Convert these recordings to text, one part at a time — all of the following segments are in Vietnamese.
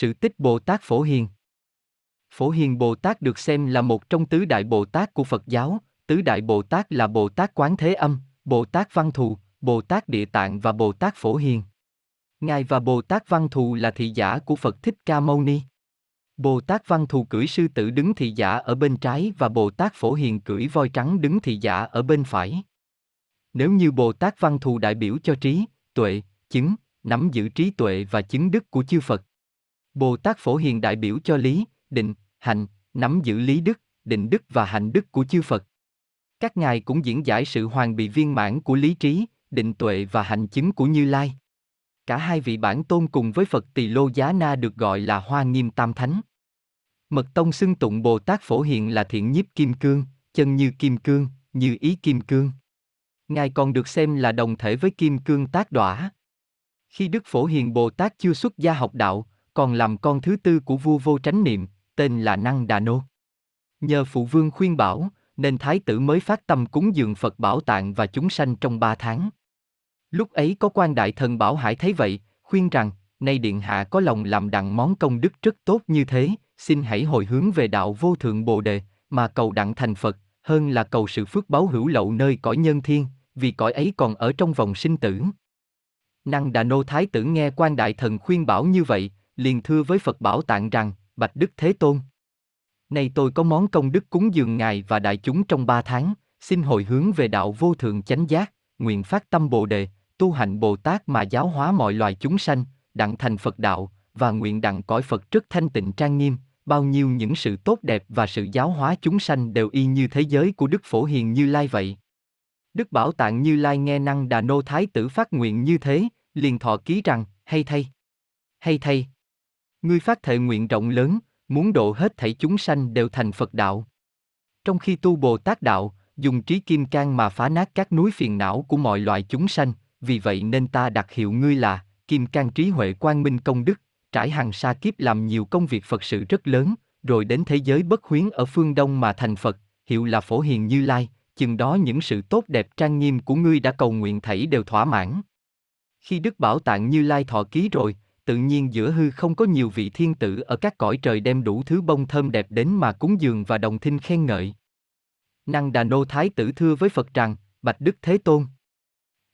Sự tích Bồ Tát Phổ Hiền Phổ Hiền Bồ Tát được xem là một trong tứ đại Bồ Tát của Phật giáo, tứ đại Bồ Tát là Bồ Tát Quán Thế Âm, Bồ Tát Văn Thù, Bồ Tát Địa Tạng và Bồ Tát Phổ Hiền. Ngài và Bồ Tát Văn Thù là thị giả của Phật Thích Ca Mâu Ni. Bồ Tát Văn Thù cưỡi sư tử đứng thị giả ở bên trái và Bồ Tát Phổ Hiền cưỡi voi trắng đứng thị giả ở bên phải. Nếu như Bồ Tát Văn Thù đại biểu cho trí, tuệ, chứng, nắm giữ trí tuệ và chứng đức của chư Phật. Bồ Tát Phổ Hiền đại biểu cho lý, định, hạnh, nắm giữ lý đức, định đức và hạnh đức của chư Phật. Các ngài cũng diễn giải sự hoàn bị viên mãn của lý trí, định tuệ và hạnh chứng của Như Lai. Cả hai vị bản tôn cùng với Phật Tỳ Lô Giá Na được gọi là Hoa Nghiêm Tam Thánh. Mật Tông xưng tụng Bồ Tát Phổ Hiền là thiện nhiếp kim cương, chân như kim cương, như ý kim cương. Ngài còn được xem là đồng thể với kim cương tác đỏa. Khi Đức Phổ Hiền Bồ Tát chưa xuất gia học đạo, còn làm con thứ tư của vua vô tránh niệm, tên là Năng Đà Nô. Nhờ phụ vương khuyên bảo, nên thái tử mới phát tâm cúng dường Phật bảo tạng và chúng sanh trong ba tháng. Lúc ấy có quan đại thần Bảo Hải thấy vậy, khuyên rằng, nay điện hạ có lòng làm đặng món công đức rất tốt như thế, xin hãy hồi hướng về đạo vô thượng Bồ đề, mà cầu đặng thành Phật, hơn là cầu sự phước báo hữu lậu nơi cõi nhân thiên, vì cõi ấy còn ở trong vòng sinh tử. Năng Đà Nô Thái tử nghe quan đại thần khuyên bảo như vậy, liền thưa với Phật Bảo Tạng rằng, Bạch Đức Thế Tôn. Nay tôi có món công đức cúng dường Ngài và đại chúng trong ba tháng, xin hồi hướng về đạo vô thượng chánh giác, nguyện phát tâm Bồ Đề, tu hành Bồ Tát mà giáo hóa mọi loài chúng sanh, đặng thành Phật đạo, và nguyện đặng cõi Phật rất thanh tịnh trang nghiêm, bao nhiêu những sự tốt đẹp và sự giáo hóa chúng sanh đều y như thế giới của Đức Phổ Hiền Như Lai vậy. Đức Bảo Tạng Như Lai nghe năng Đà Nô Thái tử phát nguyện như thế, liền thọ ký rằng, hay thay. Hay thay. Ngươi phát thệ nguyện rộng lớn, muốn độ hết thảy chúng sanh đều thành Phật đạo. Trong khi tu Bồ Tát đạo, dùng trí kim cang mà phá nát các núi phiền não của mọi loại chúng sanh, vì vậy nên ta đặt hiệu ngươi là Kim Cang trí huệ quang minh công đức, trải hàng sa kiếp làm nhiều công việc Phật sự rất lớn, rồi đến thế giới bất huyến ở phương Đông mà thành Phật, hiệu là Phổ Hiền Như Lai, chừng đó những sự tốt đẹp trang nghiêm của ngươi đã cầu nguyện thảy đều thỏa mãn. Khi Đức Bảo Tạng Như Lai thọ ký rồi, tự nhiên giữa hư không có nhiều vị thiên tử ở các cõi trời đem đủ thứ bông thơm đẹp đến mà cúng dường và đồng thinh khen ngợi. Năng Đà Nô Thái tử thưa với Phật rằng, Bạch Đức Thế Tôn.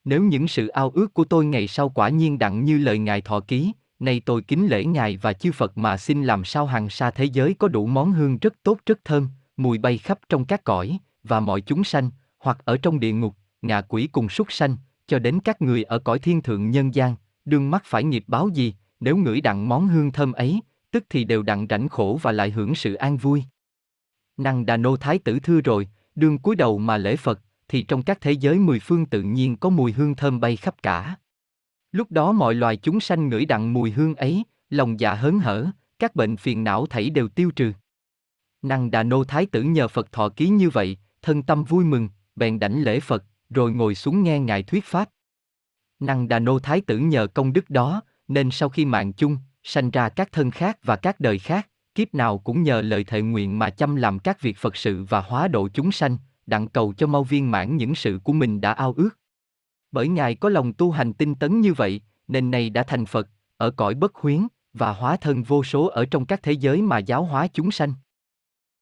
Nếu những sự ao ước của tôi ngày sau quả nhiên đặng như lời Ngài thọ ký, nay tôi kính lễ Ngài và chư Phật mà xin làm sao hàng xa thế giới có đủ món hương rất tốt rất thơm, mùi bay khắp trong các cõi, và mọi chúng sanh, hoặc ở trong địa ngục, ngạ quỷ cùng súc sanh, cho đến các người ở cõi thiên thượng nhân gian, đương mắc phải nghiệp báo gì, nếu ngửi đặng món hương thơm ấy, tức thì đều đặng rảnh khổ và lại hưởng sự an vui. Năng Đà Nô Thái tử thưa rồi, đương cúi đầu mà lễ Phật, thì trong các thế giới mười phương tự nhiên có mùi hương thơm bay khắp cả. Lúc đó mọi loài chúng sanh ngửi đặng mùi hương ấy, lòng dạ hớn hở, các bệnh phiền não thảy đều tiêu trừ. Năng Đà Nô Thái tử nhờ Phật thọ ký như vậy, thân tâm vui mừng, bèn đảnh lễ Phật, rồi ngồi xuống nghe Ngài thuyết Pháp. Năng Đà Nô Thái tử nhờ công đức đó, nên sau khi mạng chung, sanh ra các thân khác và các đời khác, kiếp nào cũng nhờ lời thệ nguyện mà chăm làm các việc Phật sự và hóa độ chúng sanh, đặng cầu cho mau viên mãn những sự của mình đã ao ước. Bởi Ngài có lòng tu hành tinh tấn như vậy, nên này đã thành Phật, ở cõi bất huyến, và hóa thân vô số ở trong các thế giới mà giáo hóa chúng sanh.